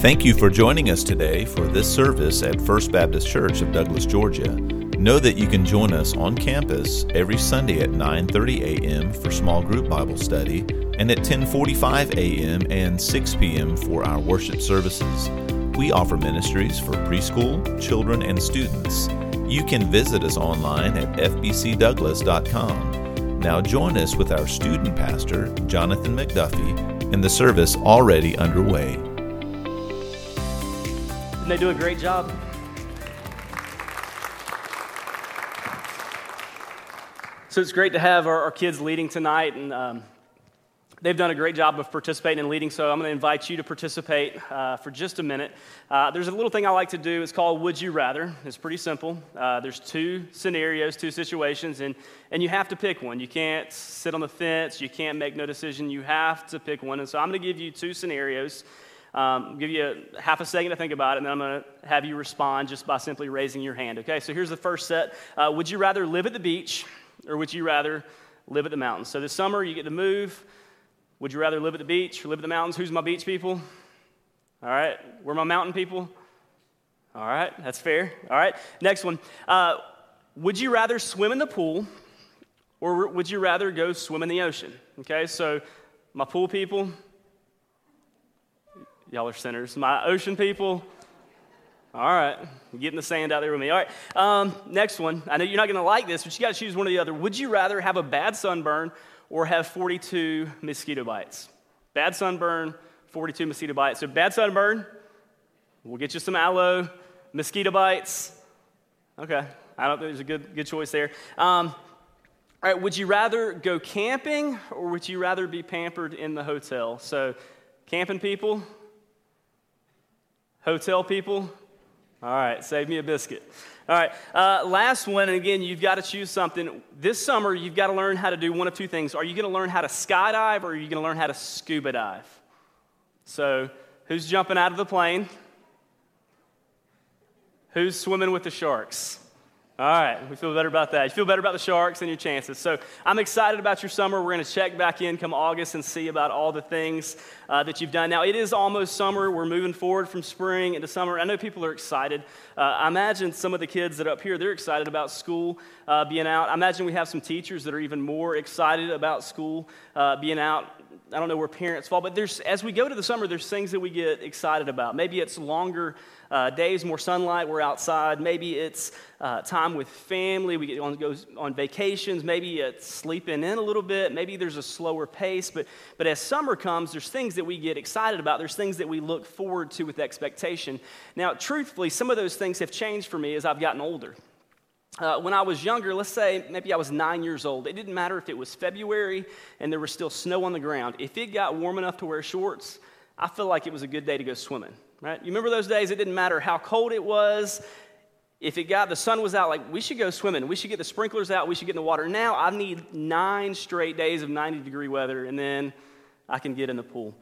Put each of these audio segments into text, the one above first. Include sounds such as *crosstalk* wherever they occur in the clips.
Thank you for joining us today for this service at First Baptist Church of Douglas, Georgia. Know that you can join us on campus every Sunday at 9:30 a.m. for small group Bible study and at 10:45 a.m. and 6 p.m. for our worship services. We offer ministries for preschool, children, and students. You can visit us online at fbcdouglas.com. Now join us with our student pastor, Jonathan McDuffie, and the service already underway. They do a great job. So it's great to have our, our kids leading tonight, and um, they've done a great job of participating and leading. So I'm going to invite you to participate uh, for just a minute. Uh, there's a little thing I like to do. It's called Would You Rather. It's pretty simple. Uh, there's two scenarios, two situations, and, and you have to pick one. You can't sit on the fence. You can't make no decision. You have to pick one. And so I'm going to give you two scenarios. Um, give you a half a second to think about it, and then I'm going to have you respond just by simply raising your hand. Okay, so here's the first set. Uh, would you rather live at the beach or would you rather live at the mountains? So this summer, you get to move. Would you rather live at the beach or live at the mountains? Who's my beach people? All right, we're my mountain people. All right, that's fair. All right, next one. Uh, would you rather swim in the pool or would you rather go swim in the ocean? Okay, so my pool people, Y'all are sinners. My ocean people, all right, getting the sand out there with me. All right, um, next one. I know you're not going to like this, but you got to choose one or the other. Would you rather have a bad sunburn or have 42 mosquito bites? Bad sunburn, 42 mosquito bites. So, bad sunburn, we'll get you some aloe. Mosquito bites, okay, I don't think there's a good, good choice there. Um, all right, would you rather go camping or would you rather be pampered in the hotel? So, camping people, Hotel people? All right, save me a biscuit. All right, uh, last one, and again, you've got to choose something. This summer, you've got to learn how to do one of two things. Are you going to learn how to skydive or are you going to learn how to scuba dive? So, who's jumping out of the plane? Who's swimming with the sharks? All right, we feel better about that. You feel better about the Sharks and your chances. So I'm excited about your summer. We're going to check back in come August and see about all the things uh, that you've done. Now, it is almost summer. We're moving forward from spring into summer. I know people are excited. Uh, I imagine some of the kids that are up here, they're excited about school uh, being out. I imagine we have some teachers that are even more excited about school uh, being out. I don't know where parents fall, but there's, as we go to the summer, there's things that we get excited about. Maybe it's longer uh, days, more sunlight, we're outside. Maybe it's uh, time with family, we get on, go on vacations. Maybe it's sleeping in a little bit. Maybe there's a slower pace. But, but as summer comes, there's things that we get excited about. There's things that we look forward to with expectation. Now, truthfully, some of those things have changed for me as I've gotten older. Uh, when I was younger, let's say maybe I was nine years old, it didn't matter if it was February and there was still snow on the ground. If it got warm enough to wear shorts, I felt like it was a good day to go swimming right? You remember those days? It didn't matter how cold it was. If it got the sun was out, like we should go swimming. We should get the sprinklers out. We should get in the water. Now I need nine straight days of 90 degree weather, and then I can get in the pool.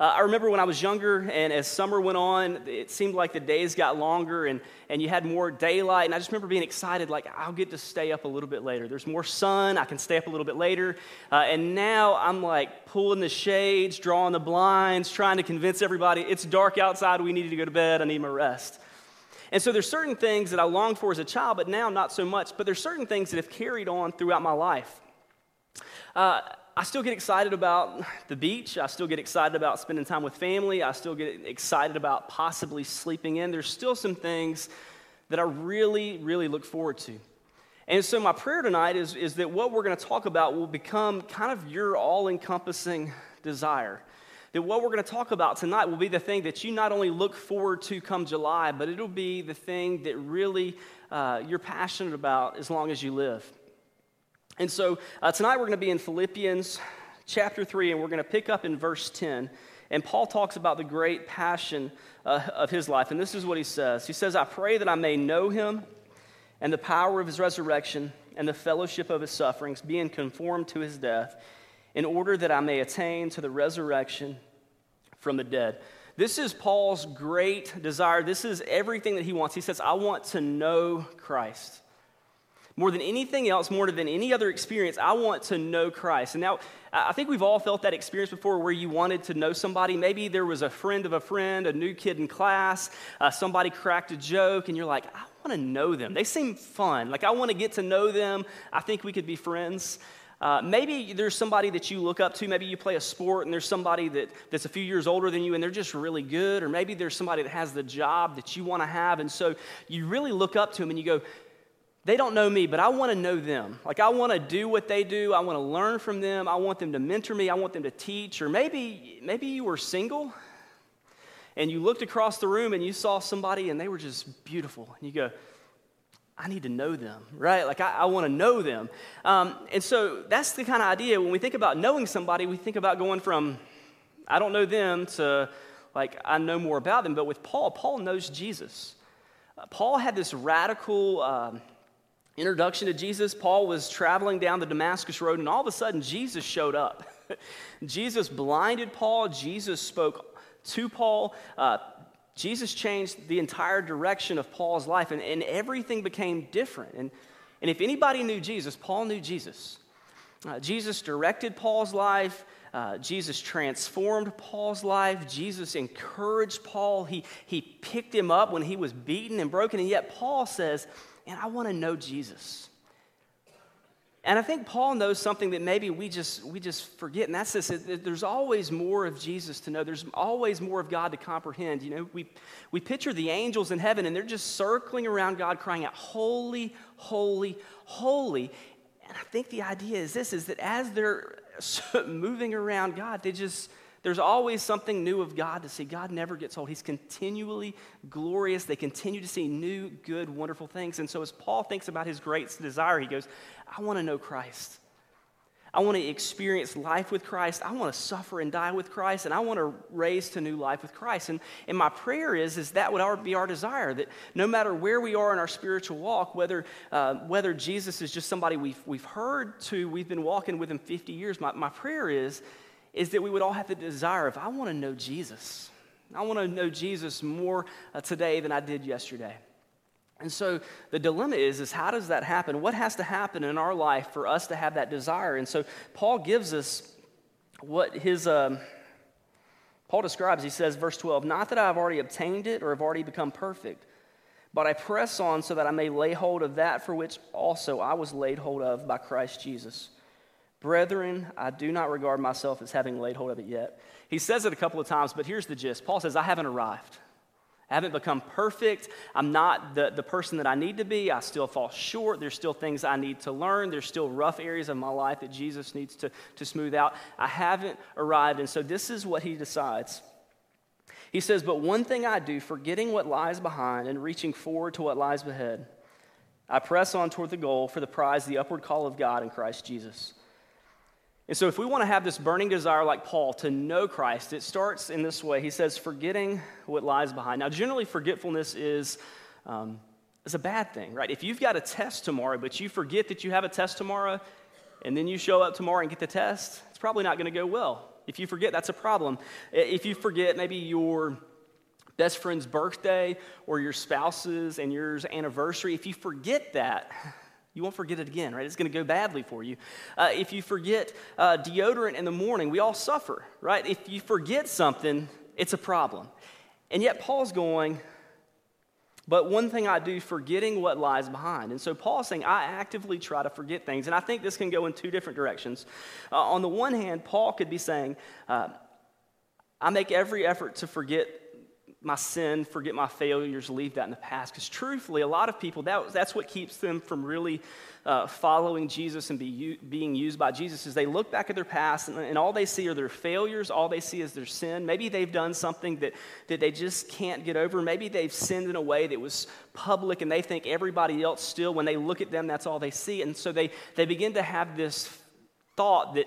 Uh, I remember when I was younger, and as summer went on, it seemed like the days got longer and, and you had more daylight. And I just remember being excited, like, I'll get to stay up a little bit later. There's more sun, I can stay up a little bit later. Uh, and now I'm like pulling the shades, drawing the blinds, trying to convince everybody it's dark outside, we need to go to bed, I need my rest. And so there's certain things that I longed for as a child, but now not so much. But there's certain things that have carried on throughout my life. Uh, I still get excited about the beach. I still get excited about spending time with family. I still get excited about possibly sleeping in. There's still some things that I really, really look forward to. And so, my prayer tonight is, is that what we're going to talk about will become kind of your all encompassing desire. That what we're going to talk about tonight will be the thing that you not only look forward to come July, but it'll be the thing that really uh, you're passionate about as long as you live. And so uh, tonight we're going to be in Philippians chapter 3, and we're going to pick up in verse 10. And Paul talks about the great passion uh, of his life. And this is what he says He says, I pray that I may know him and the power of his resurrection and the fellowship of his sufferings, being conformed to his death, in order that I may attain to the resurrection from the dead. This is Paul's great desire. This is everything that he wants. He says, I want to know Christ. More than anything else, more than any other experience, I want to know Christ. And now, I think we've all felt that experience before where you wanted to know somebody. Maybe there was a friend of a friend, a new kid in class, uh, somebody cracked a joke, and you're like, I want to know them. They seem fun. Like, I want to get to know them. I think we could be friends. Uh, maybe there's somebody that you look up to. Maybe you play a sport and there's somebody that, that's a few years older than you and they're just really good. Or maybe there's somebody that has the job that you want to have. And so you really look up to them and you go, they don't know me, but I want to know them. Like, I want to do what they do. I want to learn from them. I want them to mentor me. I want them to teach. Or maybe, maybe you were single and you looked across the room and you saw somebody and they were just beautiful. And you go, I need to know them, right? Like, I, I want to know them. Um, and so that's the kind of idea. When we think about knowing somebody, we think about going from, I don't know them, to, like, I know more about them. But with Paul, Paul knows Jesus. Uh, Paul had this radical. Um, introduction to Jesus, Paul was traveling down the Damascus Road, and all of a sudden, Jesus showed up. *laughs* Jesus blinded Paul, Jesus spoke to Paul. Uh, Jesus changed the entire direction of Paul's life, and, and everything became different. And, and if anybody knew Jesus, Paul knew Jesus. Uh, Jesus directed Paul's life. Uh, Jesus transformed Paul's life. Jesus encouraged Paul. He, he picked him up when he was beaten and broken. And yet, Paul says, and I want to know Jesus. And I think Paul knows something that maybe we just, we just forget, and that's this there's always more of Jesus to know. There's always more of God to comprehend. You know, we, we picture the angels in heaven, and they're just circling around God, crying out, Holy, holy, holy. And I think the idea is this is that as they're *laughs* moving around God, they just there's always something new of God to see. God never gets old. He's continually glorious. They continue to see new, good, wonderful things. And so, as Paul thinks about his great desire, he goes, I want to know Christ. I want to experience life with Christ. I want to suffer and die with Christ, and I want to raise to new life with Christ. And, and my prayer is, is that would be our desire, that no matter where we are in our spiritual walk, whether, uh, whether Jesus is just somebody we've, we've heard to, we've been walking with him 50 years, my, my prayer is is that we would all have the desire of, I want to know Jesus. I want to know Jesus more uh, today than I did yesterday. And so the dilemma is, is how does that happen? What has to happen in our life for us to have that desire? And so Paul gives us what his, um, Paul describes, he says, verse 12, not that I have already obtained it or have already become perfect, but I press on so that I may lay hold of that for which also I was laid hold of by Christ Jesus. Brethren, I do not regard myself as having laid hold of it yet. He says it a couple of times, but here's the gist Paul says, I haven't arrived. I haven't become perfect. I'm not the, the person that I need to be. I still fall short. There's still things I need to learn. There's still rough areas of my life that Jesus needs to, to smooth out. I haven't arrived. And so this is what he decides. He says, But one thing I do, forgetting what lies behind and reaching forward to what lies ahead, I press on toward the goal for the prize, the upward call of God in Christ Jesus. And so, if we want to have this burning desire like Paul to know Christ, it starts in this way. He says, forgetting what lies behind. Now, generally, forgetfulness is, um, is a bad thing, right? If you've got a test tomorrow, but you forget that you have a test tomorrow, and then you show up tomorrow and get the test, it's probably not going to go well. If you forget, that's a problem. If you forget maybe your best friend's birthday or your spouse's and yours anniversary, if you forget that, you won't forget it again, right? It's going to go badly for you. Uh, if you forget uh, deodorant in the morning, we all suffer, right? If you forget something, it's a problem. And yet, Paul's going, but one thing I do, forgetting what lies behind. And so Paul's saying, I actively try to forget things. And I think this can go in two different directions. Uh, on the one hand, Paul could be saying, uh, I make every effort to forget my sin, forget my failures, leave that in the past. Because truthfully, a lot of people, that, that's what keeps them from really uh, following Jesus and be, being used by Jesus is they look back at their past and, and, all they see are their failures. All they see is their sin. Maybe they've done something that, that they just can't get over. Maybe they've sinned in a way that was public and they think everybody else still, when they look at them, that's all they see. And so they, they begin to have this thought that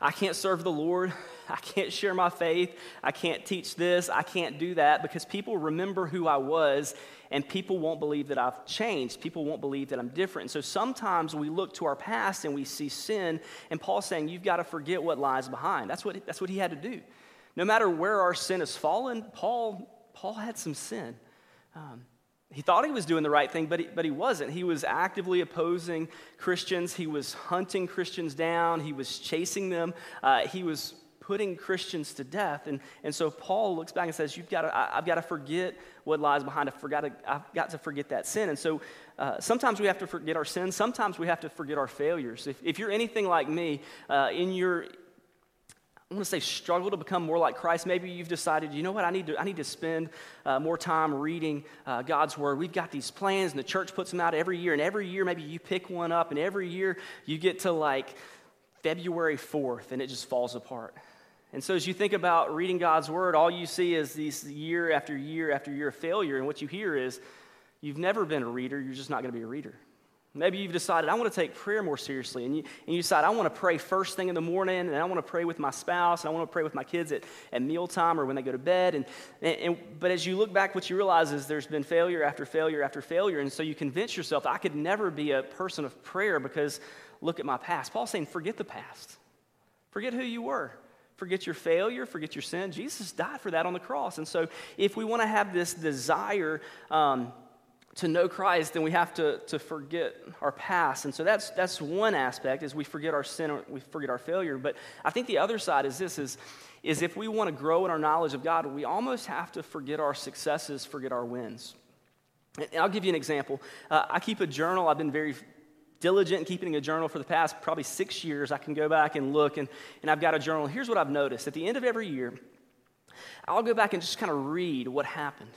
I can't serve the Lord. *laughs* I can't share my faith. I can't teach this. I can't do that because people remember who I was and people won't believe that I've changed. People won't believe that I'm different. And so sometimes we look to our past and we see sin, and Paul's saying, You've got to forget what lies behind. That's what, that's what he had to do. No matter where our sin has fallen, Paul, Paul had some sin. Um, he thought he was doing the right thing, but he, but he wasn't. He was actively opposing Christians. He was hunting Christians down. He was chasing them. Uh, he was putting Christians to death. And, and so Paul looks back and says, You've got to, I, have got to forget what lies behind. I've, forgot to, I've got to forget that sin. And so uh, sometimes we have to forget our sins. Sometimes we have to forget our failures. If, if you're anything like me, uh, in your I'm going to say struggle to become more like Christ. Maybe you've decided, you know what, I need to, I need to spend uh, more time reading uh, God's Word. We've got these plans, and the church puts them out every year. And every year, maybe you pick one up, and every year you get to like February 4th, and it just falls apart. And so, as you think about reading God's Word, all you see is these year after year after year of failure. And what you hear is, you've never been a reader, you're just not going to be a reader. Maybe you've decided, I want to take prayer more seriously. And you, and you decide, I want to pray first thing in the morning, and I want to pray with my spouse, and I want to pray with my kids at, at mealtime or when they go to bed. And, and, and, but as you look back, what you realize is there's been failure after failure after failure. And so you convince yourself, I could never be a person of prayer because look at my past. Paul's saying, forget the past, forget who you were. Forget your failure, forget your sin. Jesus died for that on the cross. And so, if we want to have this desire um, to know Christ, then we have to, to forget our past. And so that's, that's one aspect is we forget our sin, we forget our failure. But I think the other side is this is, is if we want to grow in our knowledge of God, we almost have to forget our successes, forget our wins. And I'll give you an example. Uh, I keep a journal. I've been very diligent in keeping a journal for the past probably six years. I can go back and look, and, and I've got a journal. Here's what I've noticed. At the end of every year, I'll go back and just kind of read what happened.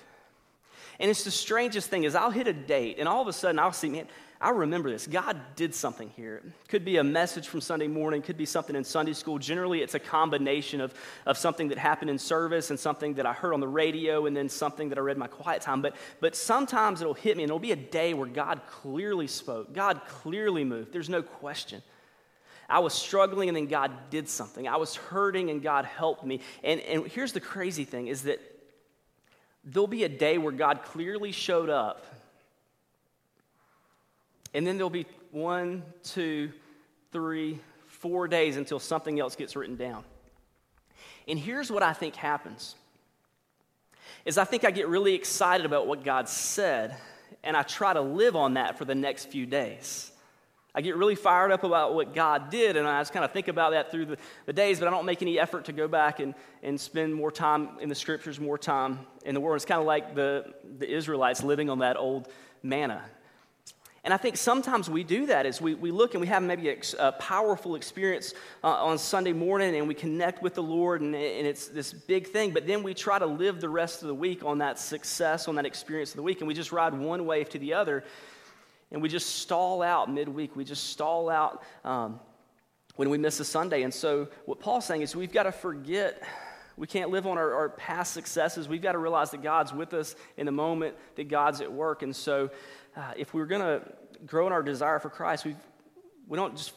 And it's the strangest thing is I'll hit a date and all of a sudden I'll see, man, I remember this. God did something here. Could be a message from Sunday morning, could be something in Sunday school. Generally, it's a combination of, of something that happened in service and something that I heard on the radio and then something that I read my quiet time. But, but sometimes it'll hit me and it'll be a day where God clearly spoke, God clearly moved. There's no question. I was struggling and then God did something. I was hurting and God helped me. And, and here's the crazy thing is that there'll be a day where God clearly showed up. And then there'll be one, two, three, four days until something else gets written down. And here's what I think happens is I think I get really excited about what God said and I try to live on that for the next few days. I get really fired up about what God did, and I just kind of think about that through the, the days, but I don't make any effort to go back and, and spend more time in the scriptures, more time in the Word. It's kind of like the, the Israelites living on that old manna. And I think sometimes we do that as we, we look and we have maybe a, a powerful experience uh, on Sunday morning and we connect with the Lord and, and it's this big thing, but then we try to live the rest of the week on that success, on that experience of the week, and we just ride one wave to the other and we just stall out midweek. We just stall out um, when we miss a Sunday. And so, what Paul's saying is we've got to forget. We can't live on our, our past successes. We've got to realize that God's with us in the moment, that God's at work. And so, uh, if we're going to grow in our desire for Christ, we we don't just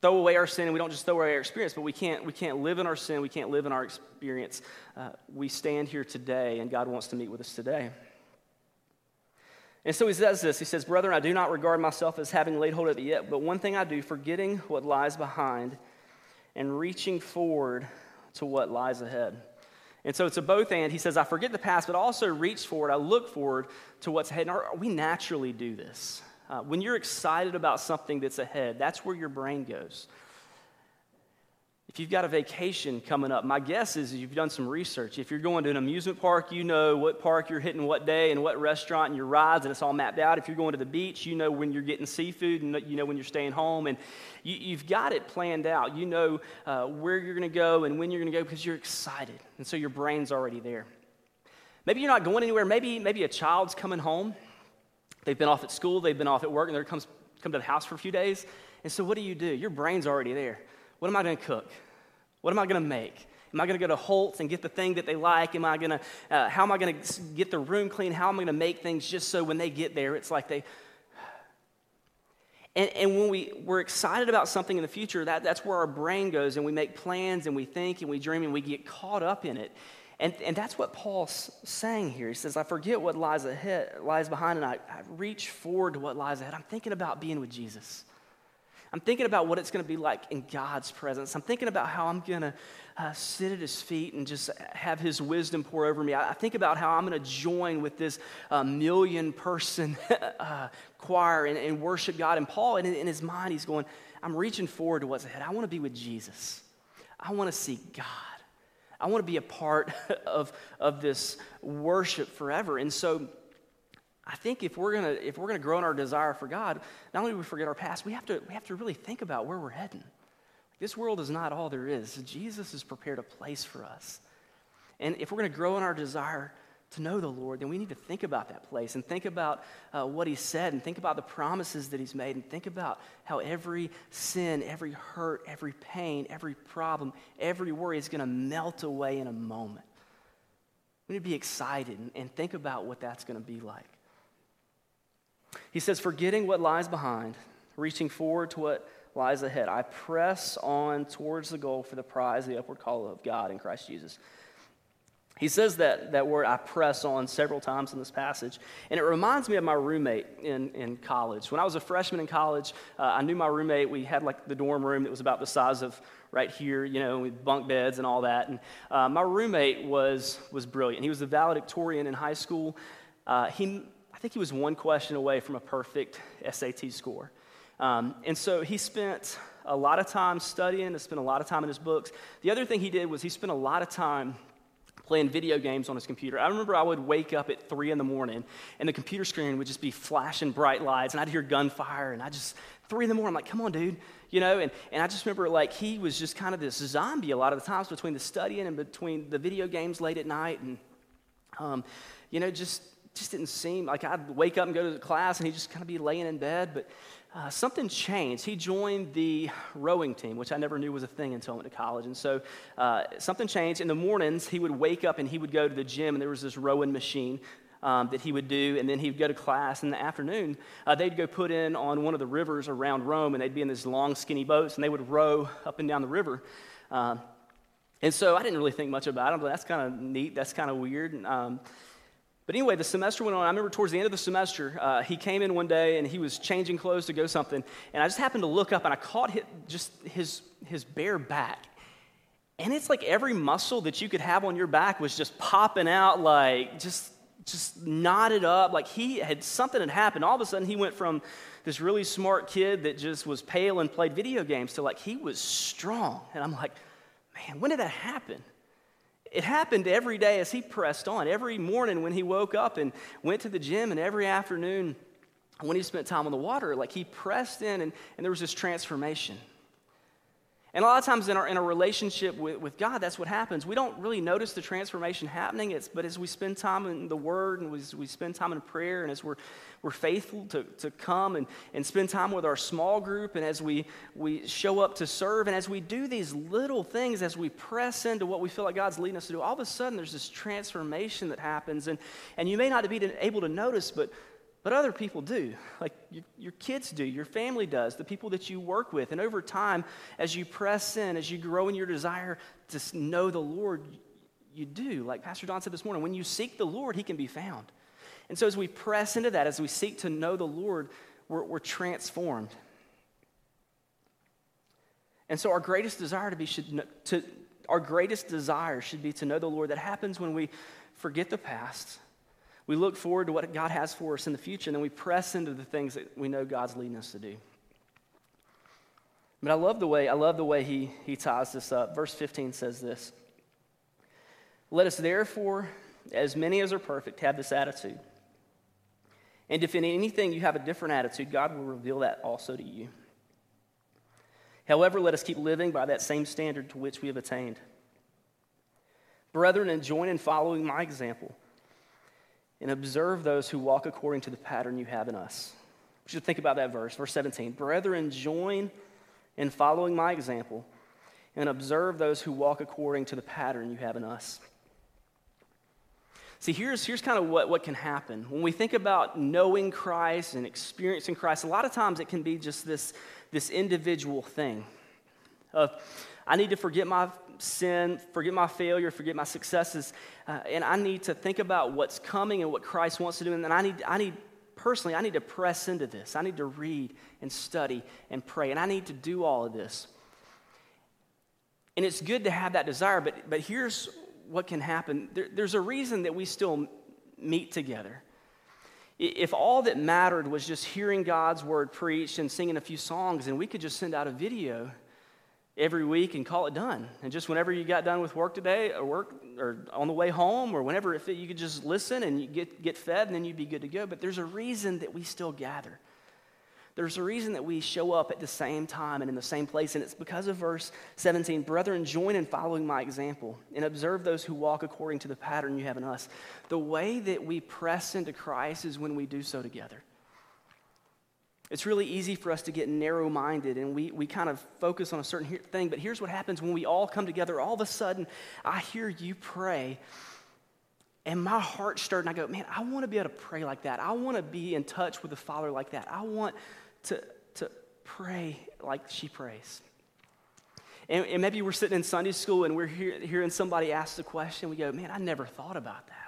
throw away our sin and we don't just throw away our experience, but we can't, we can't live in our sin. We can't live in our experience. Uh, we stand here today, and God wants to meet with us today. And so he says this He says, Brethren, I do not regard myself as having laid hold of it yet, but one thing I do, forgetting what lies behind and reaching forward to what lies ahead. And so it's a both and. He says, I forget the past, but also reach forward. I look forward to what's ahead. And we naturally do this. Uh, when you're excited about something that's ahead, that's where your brain goes. If you've got a vacation coming up, my guess is you've done some research. If you're going to an amusement park, you know what park you're hitting what day and what restaurant and your rides, and it's all mapped out. If you're going to the beach, you know when you're getting seafood and you know when you're staying home, and you, have got it planned out. You know uh, where you're going to go and when you're going to go because you're excited, and so your brain's already there. Maybe you're not going anywhere. Maybe, maybe a child's coming home. They've been off at school, they've been off at work, and they're come to the house for a few days. And so what do you do? Your brain's already there. What am I going to cook? What am I going to make? Am I going to go to Holt's and get the thing that they like? Am I going to, uh, how am I going to get the room clean? How am I going to make things just so when they get there, it's like they. And, and when we, we're excited about something in the future, that, that's where our brain goes and we make plans and we think and we dream and we get caught up in it. And, and that's what Paul's saying here. He says, I forget what lies ahead, lies behind, and I, I reach forward to what lies ahead. I'm thinking about being with Jesus. I'm thinking about what it's going to be like in God's presence. I'm thinking about how I'm going to uh, sit at his feet and just have his wisdom pour over me. I, I think about how I'm going to join with this uh, million person *laughs* uh, choir and, and, worship God. And Paul, in, in his mind, he's going, I'm reaching forward to what's ahead. I want to be with Jesus, I want to see God. I want to be a part *laughs* of, of this worship forever. And so, I think if we're gonna if we're gonna grow in our desire for God, not only do we forget our past, we have to we have to really think about where we're heading. This world is not all there is. Jesus has prepared a place for us. And if we're gonna grow in our desire to know the Lord, then we need to think about that place and think about uh, what He said and think about the promises that He's made and think about how every sin, every hurt, every pain, every problem, every worry is going to melt away in a moment. We need to be excited and, and think about what that's going to be like. He says, forgetting what lies behind, reaching forward to what lies ahead, I press on towards the goal for the prize, the upward call of God in Christ Jesus. He says that, that word, I press on, several times in this passage. And it reminds me of my roommate in, in college. When I was a freshman in college, uh, I knew my roommate. We had like the dorm room that was about the size of right here, you know, with bunk beds and all that. And uh, my roommate was, was brilliant. He was a valedictorian in high school. Uh, he, think he was one question away from a perfect SAT score. Um, and so he spent a lot of time studying, and spent a lot of time in his books. The other thing he did was he spent a lot of time playing video games on his computer. I remember I would wake up at three in the morning and the computer screen would just be flashing bright lights and I'd hear gunfire and I just, three in the morning, I'm like, come on, dude. You know, and, and I just remember like he was just kind of this zombie a lot of the times between the studying and between the video games late at night. And, um, you know, just, just didn't seem like I'd wake up and go to class and he'd just kind of be laying in bed. But uh, something changed. He joined the rowing team, which I never knew was a thing until I went to college. And so uh, something changed. In the mornings, he would wake up and he would go to the gym, and there was this rowing machine um, that he would do, and then he would go to class. In the afternoon, uh, they'd go put in on one of the rivers around Rome, and they'd be in these long, skinny boats, and they would row up and down the river. Uh, and so I didn't really think much about it, but that's kind of neat. That's kind of weird. Um, but anyway, the semester went on. I remember towards the end of the semester, uh, he came in one day and he was changing clothes to go something. And I just happened to look up and I caught his, just his, his bare back. And it's like every muscle that you could have on your back was just popping out, like just, just knotted up. Like he had something had happened. All of a sudden, he went from this really smart kid that just was pale and played video games to like he was strong. And I'm like, man, when did that happen? It happened every day as he pressed on. Every morning when he woke up and went to the gym, and every afternoon when he spent time on the water, like he pressed in and, and there was this transformation. And a lot of times in our, in our relationship with, with God, that's what happens. We don't really notice the transformation happening, it's, but as we spend time in the Word and as we spend time in prayer and as we're, we're faithful to, to come and, and spend time with our small group and as we, we show up to serve and as we do these little things, as we press into what we feel like God's leading us to do, all of a sudden there's this transformation that happens. And, and you may not be able to notice, but but other people do. Like your, your, kids do, your family does, the people that you work with. And over time, as you press in, as you grow in your desire to know the Lord, you do. Like Pastor Don said this morning, when you seek the Lord, He can be found. And so as we press into that, as we seek to know the Lord, we're, we're transformed. And so our greatest desire to be should to our greatest desire should be to know the Lord. That happens when we forget the past we look forward to what God has for us in the future, and then we press into the things that we know God's leading us to do. But I love the way, I love the way he, he ties this up. Verse 15 says this. Let us therefore, as many as are perfect, have this attitude. And if in anything you have a different attitude, God will reveal that also to you. However, let us keep living by that same standard to which we have attained. Brethren, and join in following my example and observe those who walk according to the pattern you have in us. We should think about that verse, verse 17. Brethren, join in following my example and observe those who walk according to the pattern you have in us. See, here's, here's kind of what, what can happen. When we think about knowing Christ and experiencing Christ, a lot of times it can be just this, this individual thing of, I need to forget my sin, forget my failure, forget my successes, uh, and I need to think about what's coming and what Christ wants to do, and then I need, I need personally, I need to press into this. I need to read and study and pray, and I need to do all of this. And it's good to have that desire, but, but here's what can happen there, there's a reason that we still meet together. If all that mattered was just hearing God's word preached and singing a few songs, and we could just send out a video every week and call it done. And just whenever you got done with work today, or work, or on the way home, or whenever it, fit, you could just listen and you get, get fed, and then you'd be good to go. But there's a reason that we still gather. There's a reason that we show up at the same time and in the same place, and it's because of verse 17. Brethren, join in following my example and observe those who walk according to the pattern you have in us. The way that we press into Christ is when we do so together. It's really easy for us to get narrow minded and we, we kind of focus on a certain thing, but here's what happens when we all come together. All of a sudden, I hear you pray. And my heart stirred, and I go, man, I want to be able to pray like that. I want to be in touch with the Father like that. I want to, to pray like she prays. And, and maybe we're sitting in Sunday school and we're hear, hearing somebody ask the question. We go, man, I never thought about that.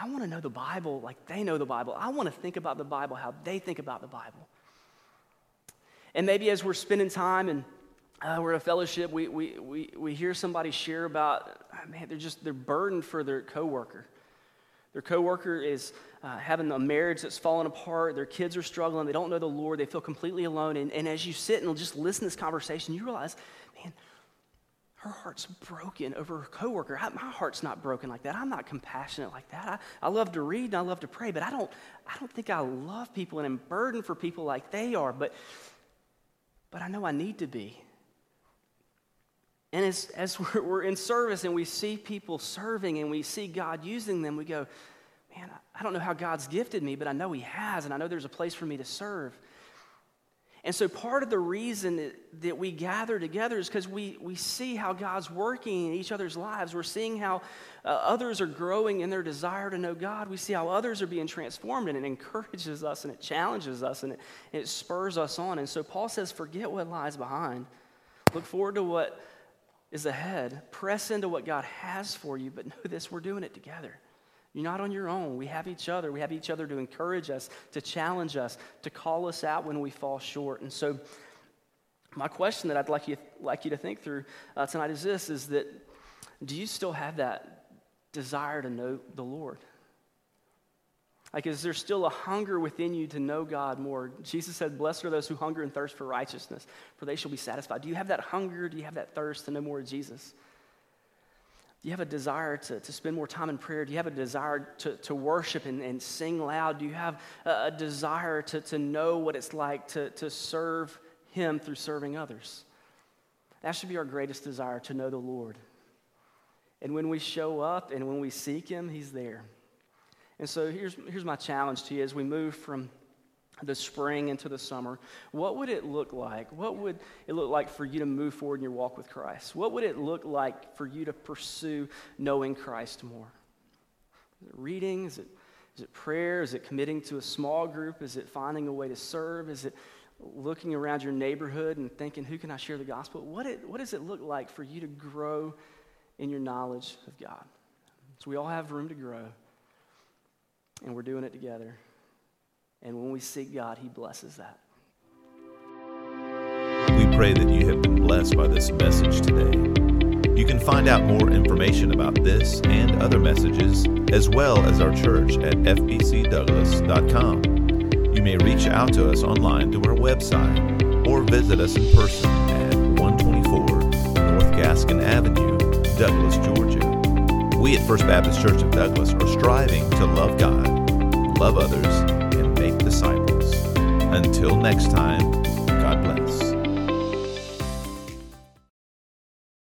I want to know the Bible like they know the Bible. I want to think about the Bible how they think about the Bible. And maybe as we're spending time and uh, we're in a fellowship, we, we, we, we hear somebody share about, man, they're just, they're burdened for their coworker. Their coworker is uh, having a marriage that's falling apart. Their kids are struggling. They don't know the Lord. They feel completely alone. And, and as you sit and just listen to this conversation, you realize, man, her heart's broken over her coworker. I, my heart's not broken like that. I'm not compassionate like that. I, I love to read and I love to pray, but I don't, I don't think I love people and am burdened for people like they are. But, but I know I need to be. And as, as *laughs* we're, we're in service and we see people serving and we see God using them, we go, man, I don't know how God's gifted me, but I know He has, and I know there's a place for me to serve. And so, part of the reason that, we gather together is because we, we see how God's working in each other's lives. We're seeing how uh, others are growing in their desire to know God. We see how others are being transformed, and it encourages us and it challenges us and it, and it spurs us on. And so, Paul says, Forget what lies behind, look forward to what is ahead. Press into what God has for you, but know this we're doing it together. You're not on your own. We have each other. We have each other to encourage us, to challenge us, to call us out when we fall short. And so, my question that I'd like you, like you to think through uh, tonight is this is that do you still have that desire to know the Lord? Like, is there still a hunger within you to know God more? Jesus said, Blessed are those who hunger and thirst for righteousness, for they shall be satisfied. Do you have that hunger? Do you have that thirst to know more of Jesus? Do you have a desire to, to spend more time in prayer? Do you have a desire to, to worship and, and sing loud? Do you have a, desire to, to know what it's like to, to serve Him through serving others? That should be our greatest desire to know the Lord. And when we show up and when we seek Him, He's there. And so here's, here's my challenge to you as we move from the spring into the summer. What would it look like? What would it look like for you to move forward in your walk with Christ? What would it look like for you to pursue knowing Christ more? Is it reading? Is it, is it prayer? Is it committing to a small group? Is it finding a way to serve? Is it looking around your neighborhood and thinking, who can I share the gospel? What, it, what does it look like for you to grow in your knowledge of God? So we all have room to grow and we're doing it together. And when we seek God, He blesses that. We pray that you have been blessed by this message today. You can find out more information about this and other messages, as well as our church at fbcdouglas.com. You may reach out to us online through our website or visit us in person at 124 North Gaskin Avenue, Douglas, Georgia. We at First Baptist Church of Douglas are striving to love God, love others. Until next time.